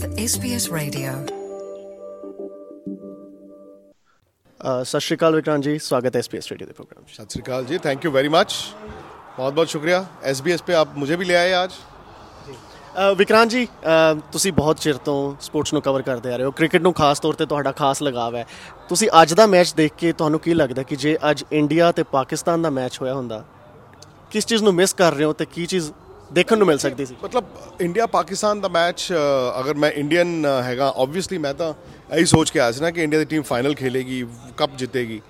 with SBS Radio. ਅ, ਸਤਿ ਸ਼੍ਰੀ ਅਕਾਲ ਵਿਕਰਾਂਤ ਜੀ ਸਵਾਗਤ ਹੈ ਐਸਪੀਐਸ ਰੇਡੀਓ ਦੇ ਪ੍ਰੋਗਰਾਮ 'ਚ Sat Shri Akal ji thank you very much बहुत बहुत शुक्रिया एस बी एस पे आप मुझे भी ले आए आज ਅ, ਵਿਕਰਾਂਤ ਜੀ ਅ, ਤੁਸੀਂ ਬਹੁਤ ਚਿਰ ਤੋਂ ਸਪੋਰਟਸ ਨੂੰ ਕਵਰ ਕਰਦੇ ਆ ਰਹੇ ਹੋ ਕ੍ਰਿਕਟ ਨੂੰ ਖਾਸ ਤੌਰ ਤੇ ਤੁਹਾਡਾ ਖਾਸ ਲਗਾਵ ਹੈ ਤੁਸੀਂ ਅੱਜ ਦਾ ਮੈਚ ਦੇਖ ਕੇ ਤੁਹਾਨੂੰ ਕੀ ਲੱਗਦਾ ਕਿ ਜੇ ਅੱਜ ਇੰਡੀਆ ਤੇ ਪਾਕਿਸਤਾਨ ਦਾ ਮੈਚ ਹੋਇਆ ਹੁੰਦਾ ਕਿਸ ਚੀਜ਼ ਨੂੰ ਮਿਸ ਕਰ ਰਹੇ ਹੋ ਤੇ ਕੀ ਚੀਜ਼ ਦੇਖਣ ਨੂੰ ਮਿਲ ਸਕਦੀ ਸੀ मतलब इंडिया पाकिस्तान ਦਾ ਮੈਚ ਅਗਰ ਮੈਂ ਇੰਡੀਅਨ ਹੈਗਾ ਆਬਵੀਅਸਲੀ ਮੈਂ ਤਾਂ ਇਹੀ ਸੋਚ ਕੇ ਆਇਆ ਸੀ ਨਾ ਕਿ ਇੰਡੀਆ ਦੀ ਟੀਮ ਫਾਈਨਲ ਖੇਲੇਗੀ ਕੱਪ ਜਿੱਤੇਗੀ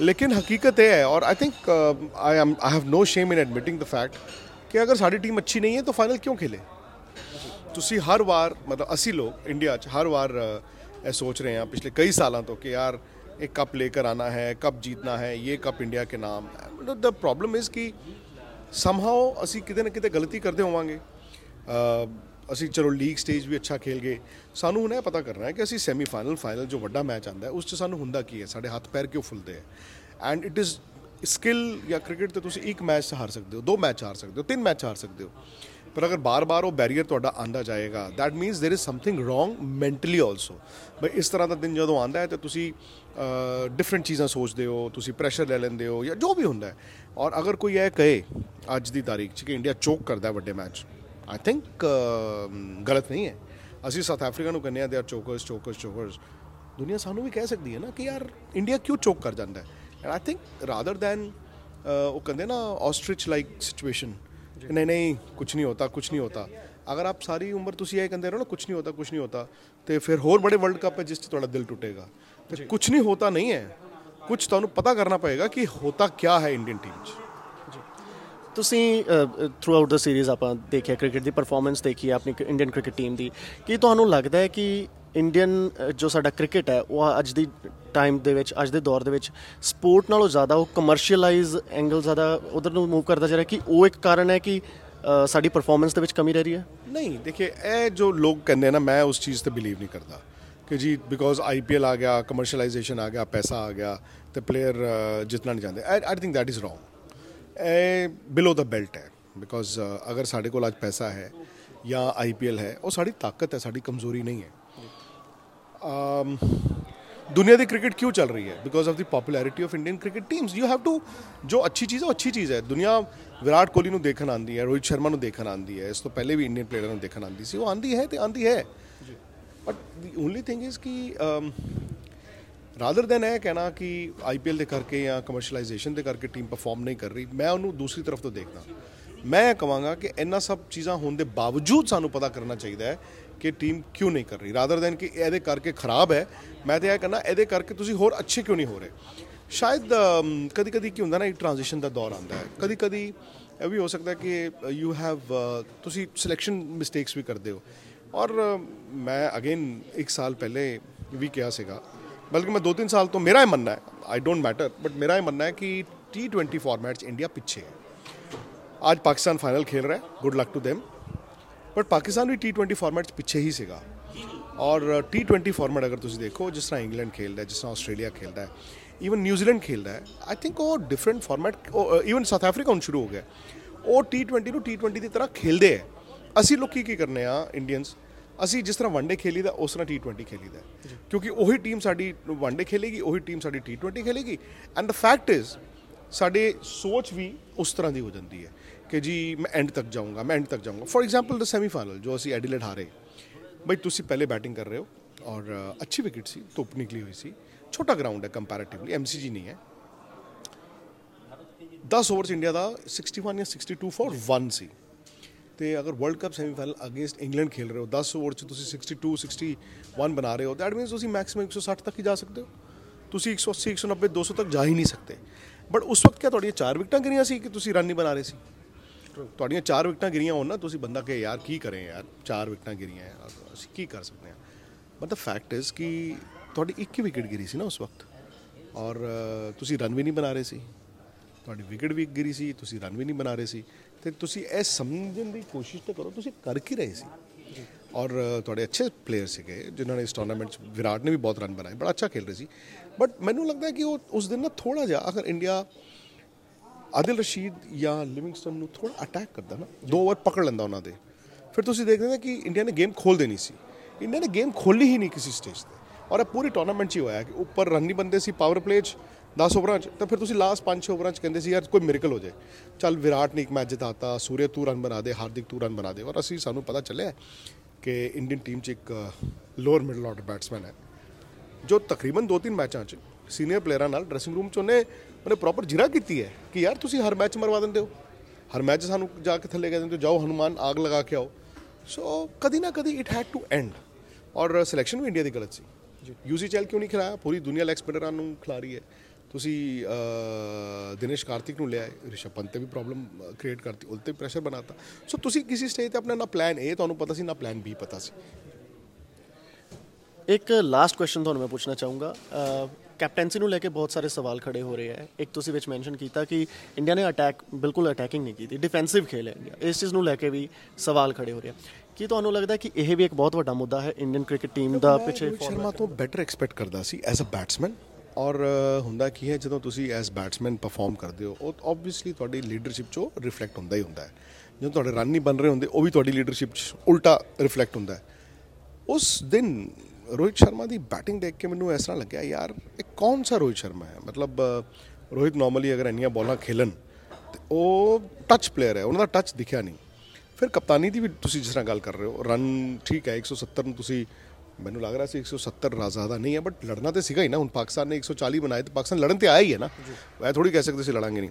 ਲੇਕਿਨ ਹਕੀਕਤ ਇਹ ਹੈ ਔਰ I think I am I have no shame in admitting the fact ਕਿ ਅਗਰ ਸਾਡੀ ਟੀਮ ਅੱਛੀ ਨਹੀਂ ਹੈ ਤਾਂ ਫਾਈਨਲ ਕਿਉਂ ਖੇਲੇ ਤੁਸੀਂ ਹਰ ਵਾਰ ਮਤਲਬ ਅਸੀਂ ਲੋਕ ਇੰਡੀਆ 'ਚ ਹਰ ਵਾਰ ਅ, ਇਹ ਸੋਚ ਰਹੇ ਹਾਂ ਪਿਛਲੇ ਕਈ ਸਾਲਾਂ ਤੋਂ ਕਿ ਯਾਰ ਇਹ ਕੱਪ लेकर आना है कप जीतना है ये कप इंडिया के नाम द प्रॉब्लम इज़ कि ਸਮਹਾਉ ਅਸੀਂ ਕਿਤੇ ਨਾ ਕਿਤੇ ਗਲਤੀ ਕਰਦੇ ਹੋਵਾਂਗੇ ਅ, ਅਸੀਂ ਚਲੋ ਲੀਗ ਸਟੇਜ ਵੀ ਅੱਛਾ ਖੇਲ ਗਏ ਸਾਨੂੰ ਹੁਣ ਇਹ ਪਤਾ ਕਰਨਾ ਹੈ ਕਿ ਅਸੀਂ ਸੈਮੀਫਾਈਨਲ ਫਾਈਨਲ ਜੋ ਵੱਡਾ ਮੈਚ ਆਂਦਾ ਹੈ ਉਸ 'ਚ ਸਾਨੂੰ ਹੁੰਦਾ ਕੀ ਹੈ ਸਾਡੇ ਹੱਥ ਪੈਰ ਕਿਉਂ ਫੁੱਲਦੇ ਹੈ ਐਂਡ ਇਟ ਇਜ਼ ਸਕਿੱਲ ਜਾਂ ਕ੍ਰਿਕਟ ਤੇ ਤੁਸੀਂ ਇੱਕ ਮੈਚ 'ਚ ਹਾਰ ਸਕਦੇ ਹੋ ਦੋ ਮੈਚ ਹਾਰ ਸਕਦੇ ਹੋ ਤਿੰਨ ਮੈਚ ਹਾਰ ਸਕਦੇ ਹੋ ਪਰ ਅਗਰ ਬਾਰ-ਬਾਰ ਉਹ ਬੈਰੀਅਰ ਤੁਹਾਡਾ ਆਂਦਾ ਜਾਏਗਾ that means there is something wrong mentally also ਬਈ ਇਸ ਤਰ੍ਹਾਂ ਦਾ ਦਿਨ ਜਦੋਂ ਆਂਦਾ ਹੈ ਤੇ ਤੁਸੀਂ ਡਿਫਰੈਂਟ ਚੀਜ਼ਾਂ ਸੋਚਦੇ ਹੋ ਤੁਸੀਂ ਪ੍ਰੈਸ਼ਰ ਲੈ ਲੈਂਦੇ ਹੋ ਜਾਂ ਜੋ ਵੀ ਹੁੰਦਾ ਹੈ। ਔਰ ਅਗਰ ਕੋਈ ਇਹ ਕਹੇ ਅੱਜ ਦੀ ਤਾਰੀਖ 'ਚ ਕਿ ਇੰਡੀਆ ਚੋਕ ਕਰਦਾ ਵੱਡੇ ਮੈਚ ਆਈ ਥਿੰਕ ਗਲਤ ਨਹੀਂ ਹੈ। ਅਸੀਂ ਸਾਊਥ ਅਫਰੀਕਾ ਨੂੰ ਕਹਿੰਦੇ ਆ ਦੇ ਆਰ ਚੋਕਰਸ ਚੋਕਰਸ ਚੋਕਰਸ ਦੁਨੀਆ ਸਾਨੂੰ ਵੀ ਕਹਿ ਸਕਦੀ ਹੈ ਨਾ ਕਿ ਯਾਰ ਇੰਡੀਆ ਕਿਉਂ ਚੋਕ ਕਰ ਜਾਂਦਾ ਹੈ? And I think rather than ਉਹ ਕਹਿੰਦੇ ਨਾ ਆਸਟ੍ਰਿਚ ਲਾਈਕ ਸਿਚੁਏਸ਼ਨ ਨਹੀਂ ਨਹੀਂ ਕੁਝ ਨਹੀਂ ਹੁੰਦਾ ਕੁਝ ਨਹੀਂ ਹੁੰਦਾ ਅਗਰ ਆਪ ਸਾਰੀ ਉਮਰ ਤੁਸੀਂ ਇਹ ਕਹਿੰਦੇ ਰਹੋ ਨਾ ਕੁਝ ਨਹੀਂ ਹੁੰਦਾ ਕੁਝ ਨਹੀਂ ਹੁੰਦਾ ਤੇ ਫਿਰ ਹੋਰ ਬੜੇ ਵਰਲਡ ਕੱਪ ਹੈ ਜਿਸ 'ਚ ਤੁਹਾਡਾ ਦਿਲ ਟੁੱਟੇਗਾ। ਤੇ ਕੁਝ ਨਹੀਂ ਹੋਤਾ ਨਹੀਂ ਹੈ। ਕੁਝ ਤੁਹਾਨੂੰ ਪਤਾ ਕਰਨਾ ਪਏਗਾ ਕਿ ਹੋਤਾ ਕੀ ਹੈ ਇੰਡੀਅਨ ਟੀਮ 'ਚ। ਤੁਸੀਂ ਥਰੂ ਆਊਟ ਦਾ ਸੀਰੀਜ਼ ਆਪਾਂ ਦੇਖਿਆ ਕ੍ਰਿਕਟ ਦੀ ਪਰਫਾਰਮੈਂਸ ਦੇਖੀ ਹੈ ਆਪਣੀ ਇੰਡੀਅਨ ਕ੍ਰਿਕਟ ਟੀਮ ਦੀ। ਕੀ ਤੁਹਾਨੂੰ ਲੱਗਦਾ ਹੈ ਕਿ ਇੰਡੀਅਨ ਜੋ ਸਾਡਾ ਕ੍ਰਿਕਟ ਹੈ ਉਹ ਅੱਜ ਦੀ ਟਾਈਮ ਦੇ ਵਿੱਚ ਅੱਜ ਦੇ ਦੌਰ ਦੇ ਵਿੱਚ ਸਪੋਰਟ ਨਾਲੋਂ ਜ਼ਿਆਦਾ ਉਹ ਕਮਰਸ਼ੀਅਲਾਈਜ਼ ਐਂਗਲ ਜ਼ਿਆਦਾ ਉਧਰ ਨੂੰ ਮੂਵ ਕਰਦਾ ਜਾ ਰਿਹਾ ਕਿ ਉਹ ਇੱਕ ਕਾਰਨ ਹੈ ਕਿ ਸਾਡੀ ਪਰਫਾਰਮੈਂਸ ਦੇ ਵਿੱਚ ਕਮੀ ਰਹਿ ਰਹੀ ਹੈ? ਨਹੀਂ ਦੇਖिए ਇਹ ਜੋ ਲੋਕ ਕਹਿੰਦੇ ਨਾ ਮੈਂ ਉਸ ਚੀਜ਼ ਤੇ ਬਿਲੀਵ ਨਹੀਂ ਕਰਦਾ। ਕਿ ਜੀ ਬਿਕੋਜ਼ ਆਈਪੀਐਲ ਆ ਗਿਆ ਕਮਰਸ਼ੀਅਲਾਈਜੇਸ਼ਨ ਆ ਗਿਆ ਪੈਸਾ ਆ ਗਿਆ ਤੇ ਪਲੇਅਰ ਜਿੱਤਣਾ ਨਹੀਂ ਚਾਹੁੰਦੇ I think that is wrong ਇਹ ਬਿਲੋ ਦਾ ਬੈਲਟ ਹੈ ਬਿਕੋਜ਼ ਅਗਰ ਸਾਡੇ ਕੋਲ ਅੱਜ ਪੈਸਾ ਹੈ ਜਾਂ ਆਈਪੀਐਲ ਹੈ ਉਹ ਸਾਡੀ ਤਾਕਤ ਹੈ ਸਾਡੀ ਕਮਜ਼ੋਰੀ ਨਹੀਂ ਹੈ um, दुनिया की क्रिकेट क्यों चल रही है because of the popularity of Indian cricket teams you have to ਜੋ ਅੱਛੀ ਚੀਜ਼ ਹੈ ਉਹ ਅੱਛੀ ਚੀਜ਼ ਹੈ ਦੁਨੀਆ ਵਿਰਾਟ ਕੋਹਲੀ ਨੂੰ ਦੇਖਣ ਆਂਦੀ ਹੈ ਰੋਹਿਤ ਸ਼ਰਮਾ ਨੂੰ ਦੇਖਣ ਆਂਦੀ ਹੈ ਇਸ ਤੋਂ ਪਹਿਲੇ ਵੀ ਇੰਡੀਅਨ ਪਲੇਅਰਾਂ ਨੂੰ ਦੇਖਣ ਆਂਦੀ ਸੀ ਉਹ ਆਂਦੀ ਹੈ ਤੇ ਆਂਦੀ ਹੈ But the only thing is ਕਿ ਰਾਦਰ ਦੈਨ ਇਹ ਕਹਿਣਾ ਕਿ ਆਈਪੀਐਲ ਦੇ ਕਰਕੇ ਜਾਂ ਕਮਰਸ਼ੀਅਲਾਈਜੇਸ਼ਨ ਦੇ ਕਰਕੇ ਟੀਮ ਪਰਫਾਰਮ ਨਹੀਂ ਕਰ ਰਹੀ ਮੈਂ ਉਹਨੂੰ ਦੂਸਰੀ ਤਰਫ ਤੋਂ ਦੇਖਦਾ ਮੈਂ ਇਹ ਕਹਾਂਗਾ ਕਿ ਇੰਨਾ ਸਭ ਚੀਜ਼ਾਂ ਹੋਣ ਦੇ ਬਾਵਜੂਦ ਸਾਨੂੰ ਪਤਾ ਕਰਨਾ ਚਾਹੀਦਾ ਹੈ ਕਿ ਟੀਮ ਕਿਉਂ ਨਹੀਂ ਕਰ ਰਹੀ ਰਾਦਰ ਦੈਨ ਕਿ ਇਹਦੇ ਕਰਕੇ ਖਰਾਬ ਹੈ ਮੈਂ ਤੇ ਇਹ ਕਹਿੰਦਾ ਇਹਦੇ ਕਰਕੇ ਤੁਸੀਂ ਹੋਰ ਅੱਛੇ ਕਿਉਂ ਨਹੀਂ ਹੋ ਰਹੇ ਸ਼ਾਇਦ ਕਦੀ ਕਦੀ ਕੀ ਹੁੰਦਾ ਨਾ ਇੱਕ ਟ੍ਰਾਂਜੀਸ਼ਨ ਦਾ ਦੌਰ ਆਉਂਦਾ ਹੈ ਕਦੀ ਕਦੀ ਇਹ ਵੀ ਹੋ ਸਕਦਾ ਕਿ ਯੂ ਹੈਵ ਤੁਸੀਂ ਸਿਲੈਕਸ਼ਨ ਮਿਸਟੇਕਸ ਵੀ ਕਰਦੇ ਹੋ ਔਰ ਅ, ਮੈਂ ਅਗੇਨ ਇੱਕ ਸਾਲ ਪਹਿਲੇ ਵੀ ਕਿਹਾ ਸੀਗਾ ਬਲਕਿ ਮੈਂ 2-3 ਸਾਲ ਤੋਂ ਮੇਰਾ ਇਹ ਮੰਨਣਾ ਹੈ ਆਈ ਡੋਂਟ ਮੈਟਰ ਬਟ ਮੇਰਾ ਇਹ ਮੰਨਣਾ ਹੈ ਕਿ T20 ਫਾਰਮੈਟ 'ਚ ਇੰਡੀਆ ਪਿੱਛੇ ਹੈ ਅੱਜ ਪਾਕਿਸਤਾਨ ਫਾਈਨਲ ਖੇਲ ਰਿਹਾ ਹੈ good luck to them but Pakistan we T20 format 'ਚ ਪਿੱਛੇ ਹੀ ਸੀਗਾ ਔਰ T20 ਫਾਰਮੈਟ ਅਗਰ ਤੁਸੀਂ ਦੇਖੋ ਜਿਸ ਤਰ੍ਹਾਂ ਇੰਗਲੈਂਡ ਖੇਲਦਾ ਹੈ ਜਿਸ ਤਰ੍ਹਾਂ ਆਸਟ੍ਰੇਲੀਆ ਖੇਲਦਾ ਹੈ ਈਵਨ ਨਿਊਜ਼ੀਲੈਂਡ ਖੇਲਦਾ ਹੈ ਆਈ ਥਿੰਕ ਉਹ different format even South Africa ਹੁਣ ਸ਼ੁਰੂ ਹੋ ਗਿਆ ਉਹ T20 ਨੂੰ T20 ਦੀ ਤਰ੍ਹਾਂ ਖੇਲਦੇ ਹੈ ਅਸੀਂ ਲੋਕੀ ਕੀ ਕਰਨੇ ਆ ਇੰਡੀਅਨਸ ਅਸੀਂ ਜਿਸ ਤਰ੍ਹਾਂ ਵਨਡੇ ਖੇਲੀਦਾ ਉਸ ਤਰ੍ਹਾਂ T20 ਖੇਲੀਦਾ। ਕਿਉਂਕਿ ਉਹੀ ਟੀਮ ਸਾਡੀ ਵਨਡੇ ਖੇਲੇਗੀ ਉਹੀ ਟੀਮ ਸਾਡੀ T20 ਖੇਲੇਗੀ। ਐਂਡ ਦ ਫੈਕਟ ਇਜ਼ ਸਾਡੇ ਸੋਚ ਵੀ ਉਸ ਤਰ੍ਹਾਂ ਦੀ ਹੋ ਜਾਂਦੀ ਹੈ ਕਿ ਜੀ ਮੈਂ ਐਂਡ ਤੱਕ ਜਾਊਂਗਾ ਮੈਂ ਐਂਡ ਤੱਕ ਜਾਊਂਗਾ। ਫੋਰ ਐਗਜ਼ਾਮਪਲ ਦ ਸੈਮੀਫਾਈਨਲ ਜੋ ਅਸੀਂ ਐਡੀਲੇਡ ਹਾਰੇ ਬਈ ਤੁਸੀਂ ਪਹਿਲੇ ਬੈਟਿੰਗ ਕਰ ਰਹੇ ਹੋ ਔਰ ਅੱਛੀ ਵਿਕਟ ਸੀ ਧੁੱਪ ਨਿਕਲੀ ਹੋਈ ਸੀ। ਛੋਟਾ ਗਰਾਊਂਡ ਹੈ ਕੰਪੈਰੀਟਿਵਲੀ ਐਮਸੀਜੀ ਨਹੀਂ ਹੈ। 10 ਓਵਰ 'ਚ ਇੰਡੀਆ ਦਾ 61 ਜਾਂ 62 ਫॉर 1 ਸੀ। ਤੇ ਅਗਰ world cup semifinal against England ਖੇਲ ਰਹੇ ਹੋ 10 ਓਵਰ 'ਚ ਤੁਸੀਂ 62 61 ਬਣਾ ਰਹੇ ਹੋ ਦੈਟ ਮੀਨਸ ਤੁਸੀਂ ਮੈਕਸਿਮਮ 160 ਤੱਕ ਹੀ ਜਾ ਸਕਦੇ ਹੋ। ਤੁਸੀਂ 180 190 200 ਤੱਕ ਜਾ ਹੀ ਨਹੀਂ ਸਕਦੇ। ਬਟ ਉਸ ਵਕਤ ਕਿਆ ਤੁਹਾਡੀਆਂ ਚਾਰ ਵਿਕਟਾਂ ਗਿਰੀਆਂ ਸੀ ਕਿ ਤੁਸੀਂ ਰਨ ਨਹੀਂ ਬਣਾ ਰਹੇ ਸੀ? ਤੁਹਾਡੀਆਂ ਚਾਰ ਵਿਕਟਾਂ ਗਿਰੀਆਂ ਹੋਣ ਨਾ ਤੁਸੀਂ ਬੰਦਾ ਕਹੇ ਯਾਰ ਕੀ ਕਰੇ ਯਾਰ? ਚਾਰ ਵਿਕਟਾਂ ਗਿਰੀਆਂ ਹੈ, ਅਸੀਂ ਕੀ ਕਰ ਸਕਦੇ ਹਾਂ? ਬਟ ਦ ਫੈਕਟ ਇਜ਼ ਕਿ ਤੁਹਾਡੀ ਇੱਕ ਹੀ ਵਿਕਟ ਗਿਰੀ ਸੀ ਨਾ ਉਸ ਵਕਤ। ਔਰ ਅ, ਤੁਸੀਂ ਰਨ ਵੀ ਨਹੀਂ ਬਣਾ ਰਹੇ ਸੀ। ਤੁਹਾਡੀ ਵਿਕਟ ਵੀ ਗਿਰੀ ਸੀ ਤੁਸੀਂ ਰਨ ਵੀ ਨਹੀਂ ਬਣਾ ਰਹੇ ਸੀ। ਤੇ ਤੁਸੀਂ ਇਹ ਸਮਝਣ ਦੀ ਕੋਸ਼ਿਸ਼ ਤਾਂ ਕਰੋ ਤੁਸੀਂ ਕਰ ਕੀ ਰਹੇ ਸੀ? ਔਰ ਅ, ਤੁਹਾਡੇ ਅੱਛੇ ਪਲੇਅਰ ਸੀਗੇ ਜਿਨ੍ਹਾਂ ਨੇ ਇਸ ਟੂਰਨਾਮੈਂਟ 'ਚ ਵਿਰਾਟ ਨੇ ਵੀ ਬਹੁਤ ਰਨ ਬਣਾਏ ਬੜਾ ਅੱਛਾ ਖੇਲ ਰਹੇ ਸੀ। ਬਟ ਮੈਨੂੰ ਲੱਗਦਾ ਹੈ ਕਿ ਉਹ ਉਸ ਦਿਨ ਨਾ ਥੋੜਾ ਜਿਹਾ ਅਗਰ ਇੰਡੀਆ ਆਦਿਲ ਰਸ਼ੀਦ ਜਾਂ ਲਿਵਿੰਗਸਟਨ ਨੂੰ ਥੋੜਾ ਅਟੈਕ ਕਰਦਾ ਨਾ ਦੋ ਓਵਰ ਪਕੜ ਲੈਂਦਾ ਉਹਨਾਂ ਦੇ ਫਿਰ ਤੁਸੀਂ ਦੇਖਦੇ ਨਾ ਕਿ ਇੰਡੀਆ ਨੇ ਗੇਮ ਖੋਲ ਦੇਣੀ ਸੀ। ਇੰਡੀਆ ਨੇ ਗੇਮ ਖੋਲੀ ਹੀ ਨਹੀਂ ਕਿਸੇ ਸਟੇਜ ਤੇ। ਔਰ ਇਹ ਪੂਰੀ ਟੂਰਨਾਮੈਂਟ 'ਚ ਹੀ ਹੋਇਆ ਕਿ ਉੱਪਰ ਰਨ ਨਹੀਂ ਬੰਦੇ ਸੀ ਪਾਵਰ ਪਲੇ 'ਚ 10 ਓਵਰਾਂ 'ਚ ਤਾਂ ਫਿਰ ਤੁਸੀਂ ਲਾਸਟ 5-6 ਓਵਰਾਂ 'ਚ ਕਹਿੰਦੇ ਸੀ ਯਾਰ ਕੋਈ ਮਿਰਕਲ ਹੋ ਜਾਏ। ਚੱਲ ਵਿਰਾਟ ਨੇ ਇੱਕ ਮੈਚ ਜਿਤਾਤਾ ਸੂਰਯ ਤੂੰ ਰਨ ਬਣਾ ਦੇ ਹਾਰਦਿਕ ਤੂੰ ਰਨ ਬਣਾ ਦੇ ਔਰ ਅਸੀਂ ਸਾਨੂੰ ਪਤਾ ਚੱਲਿਆ ਕਿ ਇੰਡੀਅਨ ਟੀਮ 'ਚ ਇੱਕ ਲੋਅਰ ਮਿਡਲ ਆਰਡਰ ਬੈਟਸਮੈਨ ਹੈ ਜੋ ਤਕਰੀਬਨ 2-3 ਮੈਚਾਂ 'ਚ ਸੀਨੀਅਰ ਪਲੇਅਰਾਂ ਨਾਲ ਡਰੈਸਿੰਗ ਰੂਮ 'ਚ ਉਹਨੇ ਉਹਨੇ ਪ੍ਰੋਪਰ ਜਿਰਾ ਕੀਤੀ ਹੈ ਕਿ ਯਾਰ ਤੁਸੀਂ ਹਰ ਮੈਚ ਮਰਵਾ ਦਿੰਦੇ ਹੋ। ਹਰ ਮੈਚ ਸਾਨੂੰ ਜਾ ਕੇ ਥੱਲੇ ਕਹਿ ਦਿੰਦੇ ਹੋ ਜਾਓ ਹਨੂਮਾਨ ਆਗ ਲਗਾ ਕੇ ਆਓ। ਸੋ ਕਦੀ ਨਾ ਕਦੀ ਇਟ ਹੈਡ ਟੂ ਐਂਡ ਔਰ ਸਿਲੈਕਸ਼ਨ ਵੀ ਇੰਡੀਆ ਦੀ ਗਲਤ ਸੀ। ਯੂਸੀਐਲ ਕਿਉਂ ਨਹੀਂ ਖਿਲਾਇਆ? ਪੂਰੀ ਦੁਨੀਆ ਲੈਗ ਸਪਿਨਰਾਂ ਨੂੰ ਖਿਲਾ ਰਹੀ ਹੈ। ਤੁਸੀਂ ਦਿਨੇਸ਼ ਕਾਰਤਿਕ ਨੂੰ ਲਿਆ ਰਿਸ਼ਭ ਪੰਤ ਤੇ ਵੀ ਪ੍ਰੋਬਲਮ ਕ੍ਰੀਏਟ ਕਰਤੀ ਉਲਤੇ ਪ੍ਰੈਸ਼ਰ ਬਣਾਤਾ। ਸੋ ਤੁਸੀਂ ਕਿਸੇ ਸਟੇਜ ਤੇ ਆਪਣਾ ਨਾ ਪਲਾਨ ਏ ਤੁਹਾਨੂੰ ਪਤਾ ਸੀ ਨਾ ਪਲਾਨ ਬੀ ਪਤਾ ਸੀ। ਇੱਕ ਲਾਸਟ ਕੁਐਸਚਨ ਤੁਹਾਨੂੰ ਮੈਂ ਪੁੱਛਣਾ ਚਾਹੂੰਗਾ। ਕੈਪਟੈਂਸੀ ਨੂੰ ਲੈ ਕੇ ਬਹੁਤ ਸਾਰੇ ਸਵਾਲ ਖੜੇ ਹੋ ਰਹੇ ਹੈ ਇੱਕ ਤੁਸੀਂ ਵਿੱਚ ਮੈਂਸ਼ਨ ਕੀਤਾ ਕਿ ਇੰਡੀਆ ਨੇ ਅਟੈਕ ਬਿਲਕੁਲ ਅਟੈਕਿੰਗ ਨਹੀਂ ਕੀਤੀ ਡਿਫੈਂਸਿਵ ਖੇਲ ਹੈ ਇੰਡੀਆ ਇਸ ਚੀਜ਼ ਨੂੰ ਲੈ ਕੇ ਵੀ ਸਵਾਲ ਖੜੇ ਹੋ ਰਹੇ ਕੀ ਤੁਹਾਨੂੰ ਲੱਗਦਾ ਕਿ ਇਹ ਵੀ ਇੱਕ ਬਹੁਤ ਵੱਡਾ ਮੁੱਦਾ ਹੈ ਇੰਡੀਅਨ ਕ੍ਰਿਕਟ ਟੀਮ ਦਾ ਪਿੱਛੇ ਸ਼ਰਮਾ ਤੋਂ ਬੈਟਰ ਐਕਸਪੈਕਟ ਕਰਦਾ ਸੀ ਐਜ਼ ਅ ਬੈਟਸਮੈਨ ਔਰ ਹੁੰਦਾ ਕੀ ਹੈ, ਜਦੋਂ ਤੁਸੀਂ ਐਜ਼ ਬੈਟਸਮੈਨ ਪਰਫਾਰਮ ਕਰਦੇ ਹੋ, ਉਹ ਆਬਵੀਅਸਲੀ ਤੁਹਾਡੀ ਲੀਡਰਸ਼ਿਪ 'ਚੋਂ ਰਿਫਲੈਕਟ ਹੁੰਦਾ ਹੀ ਹੁੰਦਾ ਹੈ। ਜਦੋਂ ਤੁਹਾਡੇ ਰਨ ਨਹੀਂ ਬਣ ਰਹੇ ਹੁੰਦੇ, ਉਹ ਵੀ ਤੁਹਾਡੀ ਲੀਡਰਸ਼ਿਪ 'ਚ ਉਲਟਾ ਰਿਫਲੈਕਟ ਹੁੰਦਾ ਹੈ। ਉਸ ਦਿਨ ਰੋਹਿਤ ਸ਼ਰਮਾ ਦੀ ਬੈਟਿੰਗ ਦੇਖ ਕੇ ਮੈਨੂੰ ਇਸ ਤਰ੍ਹਾਂ ਲੱਗਿਆ, ਯਾਰ, ਇਹ ਕੌਣ ਸਾ ਰੋਹਿਤ ਸ਼ਰਮਾ ਹੈ? ਮਤਲਬ ਰੋਹਿਤ ਨਾਰਮਲੀ ਅਗਰ ਇੰਨੀਆਂ ਬਾਲਾਂ ਖੇਲਣ, ਤੇ ਉਹ ਟੱਚ ਪਲੇਅਰ ਹੈ, ਉਹਨਾਂ ਦਾ ਟੱਚ ਦਿਖਿਆ ਨਹੀਂ। ਫਿਰ ਕਪਤਾਨੀ ਦੀ ਵੀ ਤੁਸੀਂ ਜਿਸ ਤਰ੍ਹਾਂ ਗੱਲ ਕਰ ਰਹੇ ਹੋ ਰਨ ਠੀਕ ਹੈ 170 ਨੂੰ ਤੁਸੀਂ ਮੈਨੂੰ ਲੱਗ ਰਿਹਾ ਸੀ 170 ਰਾ ਜ਼ਿਆਦਾ ਨਹੀਂ ਹੈ ਬਟ ਲੜਨਾ ਤੇ ਸੀਗਾ ਹੀ ਨਾ। ਹੁਣ ਪਾਕਿਸਤਾਨ ਨੇ 140 ਬਣਾਏ ਤੇ ਪਾਕਿਸਤਾਨ ਲੜਨ ਤੇ ਆਇਆ ਹੀ ਹੈ ਨਾ। ਐ ਥੋੜੀ ਕਹਿ ਸਕਦੇ ਸੀ ਲੜਾਂਗੇ ਨਹੀਂ।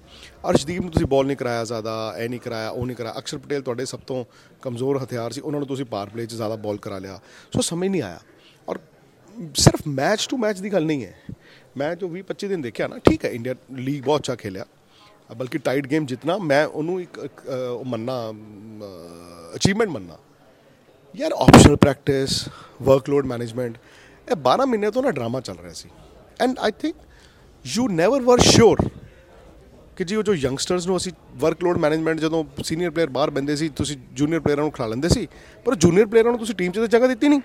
ਅਰਸ਼ਦੀਪ ਨੂੰ ਤੁਸੀਂ ਬਾਲ ਨਹੀਂ ਕਰਾਇਆ ਜ਼ਿਆਦਾ ਐ ਨਹੀਂ ਕਰਾਇਆ ਉਹ ਨਹੀਂ ਕਰਾਇਆ। ਅਕਸ਼ਰ ਪਟੇਲ ਤੁਹਾਡੇ ਸਭ ਤੋਂ ਕਮਜ਼ੋਰ ਹਥਿਆਰ ਸੀ ਉਹਨਾਂ ਨੂੰ ਤੁਸੀਂ ਪਾਰ ਪਲੇ 'ਚ ਜ਼ਿਆਦਾ ਬਾਲ ਕਰਾ ਲਿਆ। ਸੋ ਸਮਝ ਨਹੀਂ ਆਇਆ। ਔਰ ਸਿਰਫ ਮੈਚ ਟੂ ਮੈਚ ਦੀ ਗੱਲ ਨਹੀਂ ਹੈ। ਮੈਂ ਜੋ 20 25 ਦਿਨ ਦੇਖਿਆ ਨਾ ਠੀਕ ਹੈ ਇੰਡੀਆ ਲੀਗ ਬਹੁਤ ਅੱਛਾ ਖੇਲਿਆ। ਬਲਕਿ ਟਾਈਟ ਗੇਮ ਜਿਤਨਾ ਮੈਂ ਉਹਨੂੰ ਇੱਕ ਮੰਨਣਾ ਅਚੀਵਮੈਂਟ ਮੰਨਣਾ। ਯਾਰ ਆਪਸ਼ਨਲ ਪ੍ਰੈਕਟਿਸ ਵਰਕਲੋਡ ਮੈਨੇਜਮੈਂਟ ਇਹ 12 ਮਹੀਨੇ ਤੋਂ ਨਾ ਡਰਾਮਾ ਚੱਲ ਰਿਹਾ ਸੀ। And I think you never were sure ਕਿ ਜੀ ਉਹ ਜੋ ਯੰਗਸਟਰਸ ਨੂੰ ਅਸੀਂ ਵਰਕਲੋਡ ਮੈਨੇਜਮੈਂਟ ਜਦੋਂ ਸੀਨੀਅਰ ਪਲੇਅਰ ਬਾਹਰ ਬੰਦੇ ਸੀ, ਤੁਸੀਂ ਜੂਨੀਅਰ ਪਲੇਅਰਾਂ ਨੂੰ ਖਿਲਾ ਲੈਂਦੇ ਸੀ, ਪਰ ਜੂਨੀਅਰ ਪਲੇਅਰਾਂ ਨੂੰ ਤੁਸੀਂ ਟੀਮ 'ਚ ਤਾਂ ਜਗ੍ਹਾ ਦਿੱਤੀ ਨਹੀਂ।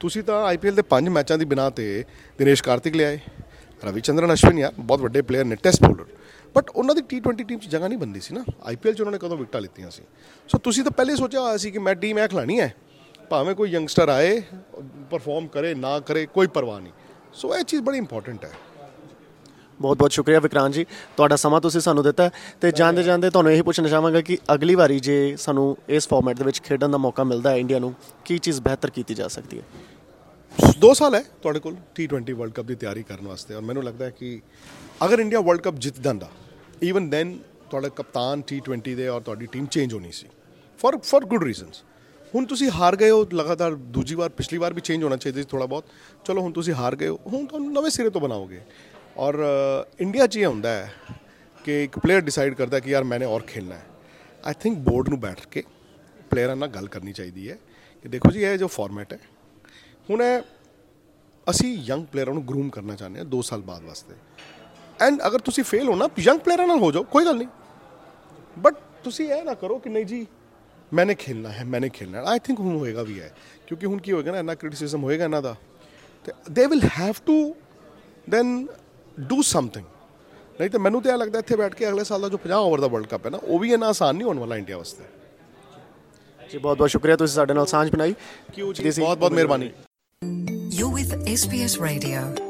ਤੁਸੀਂ ਤਾਂ ਆਈਪੀਐਲ ਦੇ ਪੰਜ ਮੈਚਾਂ ਦੀ ਬਿਨਾ ਤੇ ਦਿਨੇਸ਼ ਕਾਰਤਿਕ ਲਿਆਏ ਰਵੀ ਚੰਦਰਨ ਅਸ਼ਵਿਨ ਯਾਰ ਬਹੁਤ ਵੱਡੇ ਪਲੇਅਰ ਨੇ ਟੈਸਟ ਬੋਲਰ ਬਟ ਉਹਨਾਂ ਦੀ ਟੀ20 ਟੀਮ 'ਚ ਜਗ੍ਹਾ ਨਹੀਂ ਬੰਦੀ ਸੀ ਨਾ। ਆਈਪੀਐਲ 'ਚ ਉਹਨਾਂ ਨੇ ਕਦੋਂ ਵਿਕਟਾਂ ਲਿੱਤੀਆਂ ਸੀ। ਸੋ ਤੁਸੀਂ ਤਾਂ ਪਹਿਲੇ ਸੋਚਿਆ ਹੋਇਆ ਸੀ ਕਿ ਮੈਂ ਟੀਮ ਐ ਖਿਲਾਣੀ ਹੈ। ਭਾਵੇਂ ਕੋਈ ਯੰਗਸਟਰ ਆਏ ਪਰਫਾਰਮ ਕਰੇ ਨਾ ਕਰੇ ਕੋਈ ਪਰਵਾਹ ਨਹੀਂ। ਸੋ ਇਹ ਚੀਜ਼ ਬੜੀ ਇੰਪੋਰਟੈਂਟ ਹੈ। ਬਹੁਤ ਬਹੁਤ ਸ਼ੁਕਰੀਆ ਵਿਕਰਾਂਤ ਜੀ। ਤੁਹਾਡਾ ਸਮਾਂ ਤੁਸੀਂ ਸਾਨੂੰ ਦਿੱਤਾ ਤੇ ਜਾਂਦੇ ਜਾਂਦੇ ਤੁਹਾਨੂੰ ਇਹ ਪੁੱਛਣਾ ਚਾਹਾਂਗਾ ਕਿ ਅਗਲੀ ਵਾਰੀ ਜੇ ਸਾਨੂੰ ਇਸ ਫਾਰਮੈਟ ਦੇ ਵਿੱਚ ਖੇਡਣ ਦਾ ਮੌਕਾ ਮਿਲਦਾ ਹੈ ਇੰਡੀਆ ਨੂੰ ਕੀ ਚੀਜ਼ ਬਿਹਤਰ ਕੀਤੀ ਜਾ ਸਕਦੀ ਹੈ? 2 ਸਾਲ ਹੈ ਤੁਹਾਡੇ ਕੋਲ T20 ਵਰਲਡ ਕੱਪ ਦੀ ਤਿਆਰੀ ਕਰਨ ਵਾਸਤੇ ਔਰ ਮੈਨੂੰ ਲੱਗਦਾ ਹੈ ਕਿ ਅਗਰ ਇੰਡੀਆ ਵਰਲਡ ਕੱਪ ਜਿੱਤ ਜਾਂਦਾ ਈਵਨ ਦੈਨ ਤੁਹਾਡਾ ਕਪਤਾਨ T20 ਦੇ ਔਰ ਤੁਹਾਡੀ ਟੀਮ ਚੇਂਜ ਹੋਣੀ ਸੀ। ਫॉर ਫॉर ਗੁੱਡ ਰੀਜ਼ਨਸ ਹੁਣ ਤੁਸੀਂ ਹਾਰ ਗਏ ਹੋ, ਲਗਾਤਾਰ ਦੂਜੀ ਵਾਰ, ਪਿਛਲੀ ਵਾਰ ਵੀ ਚੇਂਜ ਹੋਣਾ ਚਾਹੀਦਾ ਸੀ ਥੋੜਾ ਬਹੁਤ। ਚਲੋ, ਹੁਣ ਤੁਸੀਂ ਹਾਰ ਗਏ ਹੋ। ਹੁਣ ਤੁਹਾਨੂੰ ਨਵੇਂ ਸਿਰੇ ਤੋਂ ਬਣਾਓਗੇ। ਔਰ ਇੰਡੀਆ 'ਚ ਇਹ ਹੁੰਦਾ ਹੈ ਕਿ ਇੱਕ ਪਲੇਅਰ ਡਿਸਾਈਡ ਕਰਦਾ ਕਿ ਯਾਰ ਮੈਨੇ ਔਰ ਖੇਲਣਾ ਹੈ। ਆਈ ਥਿੰਕ ਬੋਰਡ ਨੂੰ ਬੈਠ ਕੇ ਪਲੇਅਰਾਂ ਨਾਲ ਗੱਲ ਕਰਨੀ ਚਾਹੀਦੀ ਹੈ ਕਿ ਦੇਖੋ ਜੀ, ਇਹ ਜੋ ਫਾਰਮੈਟ ਹੈ। ਹੁਣ ਇਹ, ਅਸੀਂ ਯੰਗ ਪਲੇਅਰਾਂ ਨੂੰ ਗਰੂਮ ਕਰਨਾ ਚਾਹੁੰਦੇ ਹਾਂ 2 ਸਾਲ ਬਾਅਦ ਵਾਸਤੇ। ਐਂਡ ਅਗਰ ਤੁਸੀਂ ਫੇਲ ਹੋਣਾ ਯੰਗ ਪਲੇਅਰਾਂ ਨਾਲ ਹੋ ਜਾਓ, ਕੋਈ ਗੱਲ ਨਹੀਂ। ਬਟ ਤੁਸੀਂ ਇਹ ਨਾ ਕਰੋ ਕਿ ਨਹੀਂ ਜੀ ਮੈਨੇ ਖੇਲਣਾ ਹੈ ਮੈਨੇ ਖੇਲਣਾ ਆਈ ਥਿੰਕ ਹੁਣ ਹੋਏਗਾ ਵੀ ਹੈ ਕਿਉਂਕਿ ਹੁਣ ਕੀ ਹੋਏਗਾ ਨਾ ਇੰਨਾ ਕ੍ਰਿਟਿਸਿਜ਼ਮ ਹੋਏਗਾ ਇਹਨਾਂ ਦਾ ਤੇ they will have to then do something ਨਹੀਂ ਤਾਂ ਮੈਨੂੰ ਤਾਂ ਇਹ ਲੱਗਦਾ ਇੱਥੇ ਬੈਠ ਕੇ ਅਗਲੇ ਸਾਲ ਦਾ ਜੋ 50 ਓਵਰ ਦਾ ਵਰਲਡ ਕੱਪ ਹੈ ਨਾ ਉਹ ਵੀ ਇੰਨਾ ਆਸਾਨ ਨਹੀਂ ਹੋਣ ਵਾਲਾ ਇੰਡੀਆ ਵਾਸਤੇ ਜੀ ਬਹੁਤ ਬਹੁਤ ਸ਼ੁਕਰੀਆ ਤੁਸੀਂ ਸਾਡੇ ਨਾਲ ਸਾਂਝ ਬਣਾਈ ਕਿਉਂ ਜੀ ਬਹੁਤ ਬਹੁਤ ਮਿਹਰਬਾਨੀ You're with SBS Radio.